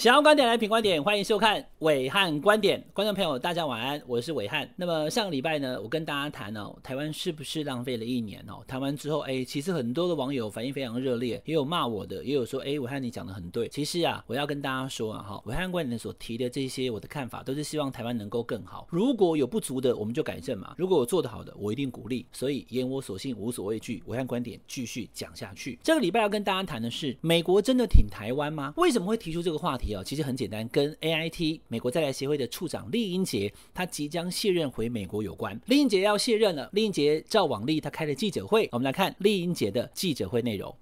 想要观点来品观点，欢迎收看伟汉观点。观众朋友，大家晚安，我是伟汉。那么上个礼拜呢，我跟大家谈哦，台湾是不是浪费了一年哦？谈完之后，哎，其实很多的网友反应非常热烈，也有骂我的，也有说，哎，伟汉你讲的很对。其实啊，我要跟大家说啊，哈，伟汉观点所提的这些我的看法，都是希望台湾能够更好。如果有不足的，我们就改正嘛。如果我做得好的，我一定鼓励。所以言我所信，无所畏惧。伟汉观点继续讲下去。这个礼拜要跟大家谈的是，美国真的挺台湾吗？为什么会提出这个话题啊？其实很简单。跟 AIT 美国在来协会的处长酈英杰，他即将卸任回美国有关。酈英杰要卸任了，酈英杰照往例，他开了记者会。我们来看酈英杰的记者会内容。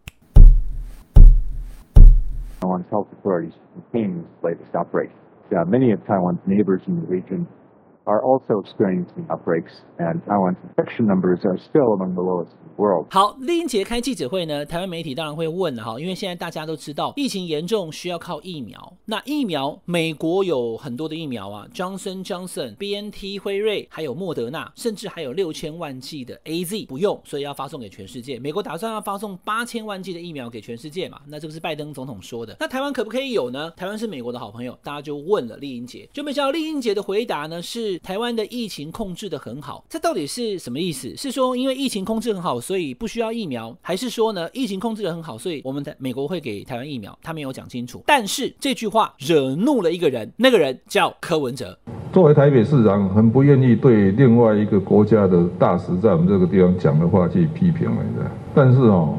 Are also experiencing outbreaks, and Taiwan's infection numbers are still among the lowest in the world. 好，丽英姐开记者会呢，台湾媒体当然会问了哈，因为现在大家都知道疫情严重，需要靠疫苗。那疫苗，美国有很多的疫苗啊，Johnson Johnson, B N T, 辉瑞，还有莫德纳，甚至还有六千万剂的 A Z 不用，所以要发送给全世界。美国打算要发送八千万剂的疫苗给全世界嘛？那这不是拜登总统说的？那台湾可不可以有呢？台湾是美国的好朋友，大家就问了丽英姐。没备叫丽英姐的回答呢是。台湾的疫情控制得很好。这到底是什么意思？是说因为疫情控制很好？所以不需要疫苗，还是说呢，疫情控制得很好，所以我们的美国会给台湾疫苗？他没有讲清楚。但是这句话惹怒了一个人，那个人叫柯文哲。作为台北市长，很不愿意对另外一个国家的大使在我们这个地方讲的话去批评了，但是哦，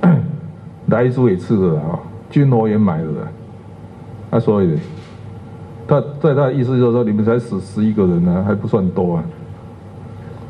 莱猪也吃了啊，军火也买了，他所以他在他的意思就是说，你们才死十一个人呢，还不算多啊。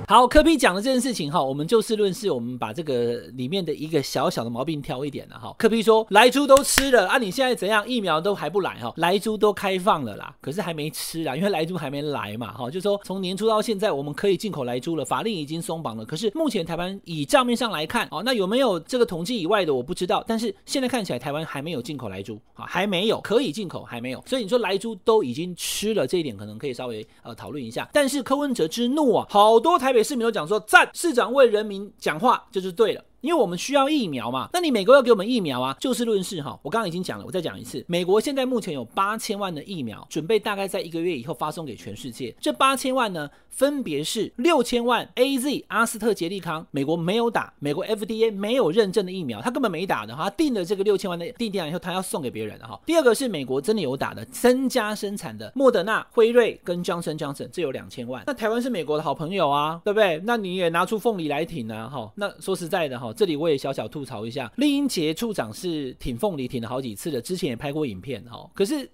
好，柯 P 讲的这件事情哈，我们就事论事，我们把这个里面的一个小小的毛病挑一点了哈。柯 P 说，莱猪都吃了啊，你现在怎样？疫苗都还不来哈，莱猪都开放了啦，可是还没吃啊，因为莱猪还没来嘛哈。就说从年初到现在，我们可以进口莱猪了，法令已经松绑了。可是目前台湾以账面上来看，哦，那有没有这个统计以外的我不知道，但是现在看起来台湾还没有进口莱猪啊，还没有可以进口，还没有。所以你说莱猪都已经吃了，这一点可能可以稍微呃讨论一下。但是柯文哲之怒啊，好多台北市民都讲说赞，市长为人民讲话，这就是对了。因为我们需要疫苗嘛，那你美国要给我们疫苗啊？就事论事哈，我刚刚已经讲了，我再讲一次，美国现在目前有八千万的疫苗，准备大概在一个月以后发送给全世界。这八千万呢，分别是六千万 AZ 阿斯特捷利康，美国没有打，美国 FDA 没有认证的疫苗，他根本没打的哈，他订了这个六千万的订单以后，他要送给别人的哈。第二个是美国真的有打的，增加生产的莫德纳、辉瑞跟 Johnson Johnson，这有两千万。那台湾是美国的好朋友啊，对不对？那你也拿出凤梨来挺啊哈。那说实在的哈。这里我也小小吐槽一下，丽英杰处长是挺凤梨挺了好几次的，之前也拍过影片哈，可是。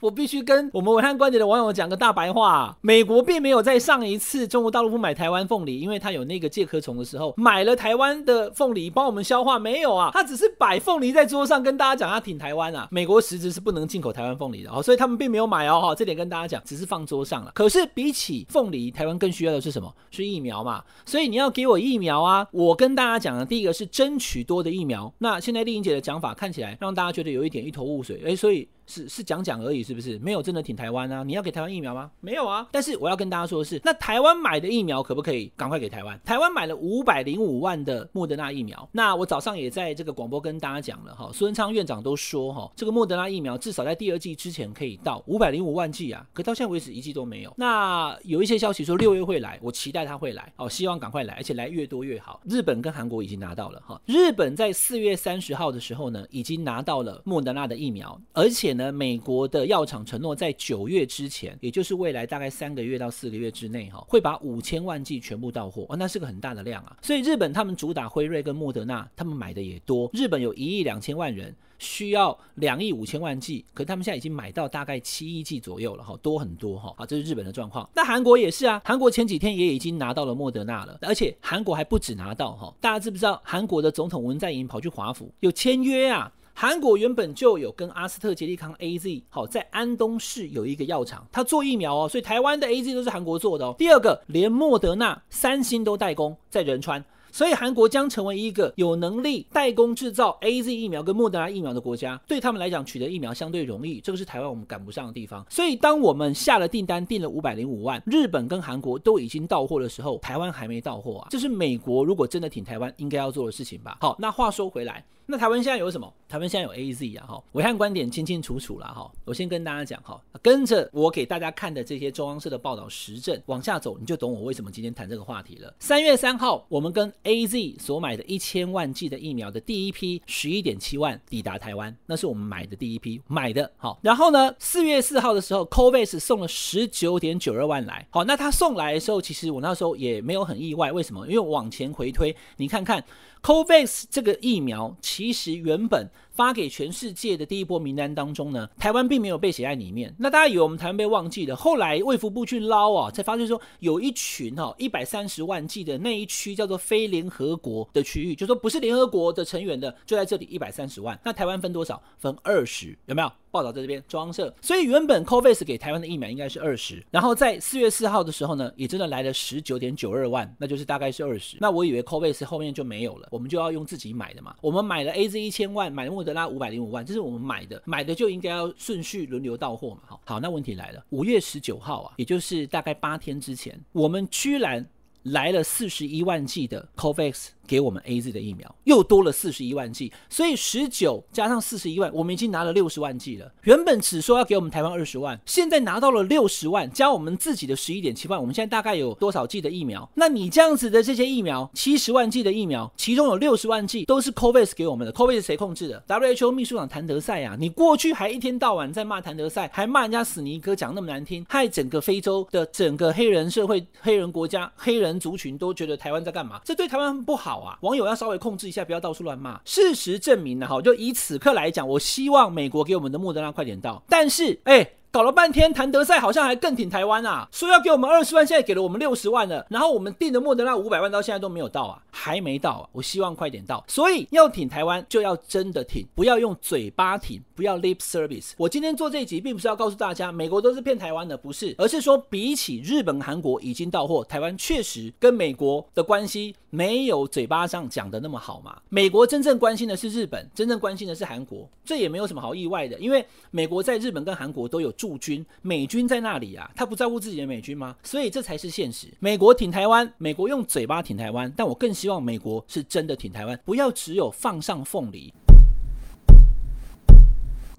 我必须跟我们暐瀚观点的网友讲个大白话，美国并没有在上一次中国大陆不买台湾凤梨，因为它有那个介壳虫的时候，买了台湾的凤梨帮我们消化，没有啊，他只是摆凤梨在桌上跟大家讲他挺台湾啊。美国实质是不能进口台湾凤梨的哦，所以他们并没有买哦，哈，这点跟大家讲，只是放桌上了。可是比起凤梨，台湾更需要的是什么？是疫苗嘛。所以你要给我疫苗啊，我跟大家讲的第一个是争取多的疫苗。那现在丽英姐的讲法看起来让大家觉得有一点一头雾水，诶，所以。是是讲讲而已，是不是？没有真的挺台湾啊？你要给台湾疫苗吗？没有啊。但是我要跟大家说的是，那台湾买的疫苗可不可以赶快给台湾？台湾买了五百零五万的莫德纳疫苗。那我早上也在这个广播跟大家讲了哈，苏贞昌院长都说哈，这个莫德纳疫苗至少在第二季之前可以到五百零五万剂啊，可到现在为止一剂都没有。那有一些消息说六月会来，我期待他会来哦，希望赶快来，而且来越多越好。日本跟韩国已经拿到了哈，日本在四月三十号的时候呢，已经拿到了莫德纳的疫苗，而且呢，美国的。药厂承诺在九月之前，也就是未来大概三个月到四个月之内，哈，会把五千万剂全部到货，哦，那是个很大的量啊。所以日本他们主打辉瑞跟莫德纳，他们买的也多。日本有一亿两千万人，需要两亿五千万剂，可他们现在已经买到大概七亿剂左右了，哈，多很多，哈。啊，这是日本的状况。那韩国也是啊，韩国前几天也已经拿到了莫德纳了，而且韩国还不止拿到，哈，大家知不知道韩国的总统文在寅跑去华府有签约啊？韩国原本就有跟阿斯特捷利康 AZ 好，在安东市有一个药厂，它做疫苗哦，所以台湾的 AZ 都是韩国做的哦。第二个，连莫德纳、三星都代工在仁川。所以韩国将成为一个有能力代工制造 AZ 疫苗跟莫德纳疫苗的国家，对他们来讲取得疫苗相对容易，这个是台湾我们赶不上的地方。所以当我们下了订单，订了五百零五万，日本跟韩国都已经到货的时候，台湾还没到货啊，这是美国如果真的挺台湾应该要做的事情吧。好，那话说回来。那台湾现在有什么？台湾现在有 AZ 啊，哈，暐瀚观点清清楚楚了，哈。我先跟大家讲，哈，跟着我给大家看的这些中央社的报道实证往下走，你就懂我为什么今天谈这个话题了。三月三号，我们跟 AZ 所买的一千万剂的疫苗的第一批十一点七万抵达台湾，那是我们买的第一批买的，好。然后呢，四月四号的时候，COVAX 送了十九点九二万来，好，那他送来的时候，其实我那时候也没有很意外，为什么？因为往前回推，你看看。COVAX 这个疫苗其实原本发给全世界的第一波名单当中呢，台湾并没有被写在里面。那大家以为我们台湾被忘记了，后来卫福部去捞啊，才发现说有一群哈一百三十万计的那一区叫做非联合国的区域，就说不是联合国的成员的，就在这里一百三十万。那台湾分多少？分二十，有没有？报道在这边，装设。所以原本 COVAX 给台湾的疫苗应该是二十，然后在四月四号的时候呢，也真的来了十九点九二万，那就是大概是二十。那我以为 COVAX 后面就没有了，我们就要用自己买的嘛。我们买了 AZ 一千万，买了莫德纳五百零五万，这是我们买的，买的就应该要顺序轮流到货嘛。好，好，那问题来了，五月十九号啊，也就是大概八天之前，我们居然来了四十一万剂的 COVAX。给我们 AZ 的疫苗又多了四十一万剂，所以十九加上四十一万，我们已经拿了六十万剂了。原本只说要给我们台湾二十万，现在拿到了六十万，加我们自己的十一点七万，我们现在大概有多少剂的疫苗？那你这样子的这些疫苗，七十万剂的疫苗，其中有六十万剂都是 COVAX 给我们的。COVAX 是谁控制的？WHO 秘书长谭德赛啊！你过去还一天到晚在骂谭德赛，还骂人家死尼哥讲那么难听，害整个非洲的整个黑人社会、黑人国家、黑人族群都觉得台湾在干嘛？这对台湾不好啊！网友要稍微。控制一下，不要到处乱骂。事实证明呢，哈，就以此刻来讲，我希望美国给我们的莫德纳快点到。但是，哎。搞了半天，谭德赛好像还更挺台湾啊，说要给我们二十万，现在给了我们六十万了。然后我们订的莫德纳五百万到现在都没有到啊，还没到啊。我希望快点到。所以要挺台湾，就要真的挺，不要用嘴巴挺，不要 lip service。我今天做这一集，并不是要告诉大家美国都是骗台湾的，不是，而是说比起日本、韩国已经到货，台湾确实跟美国的关系没有嘴巴上讲的那么好嘛。美国真正关心的是日本，真正关心的是韩国，这也没有什么好意外的，因为美国在日本跟韩国都有。驻军美军在那里啊，他不在乎自己的美军吗？所以这才是现实。美国挺台湾，美国用嘴巴挺台湾，但我更希望美国是真的挺台湾，不要只有放上凤梨。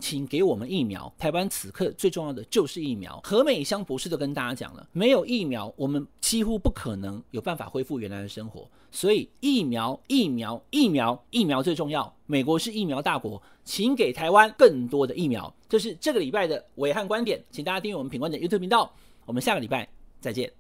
请给我们疫苗，台湾此刻最重要的就是疫苗。何美香博士都跟大家讲了，没有疫苗，我们几乎不可能有办法恢复原来的生活。所以疫苗，疫苗，疫苗，疫苗最重要。美国是疫苗大国，请给台湾更多的疫苗。这是这个礼拜的伟汉观点，请大家订阅我们品观点 YouTube 频道。我们下个礼拜再见。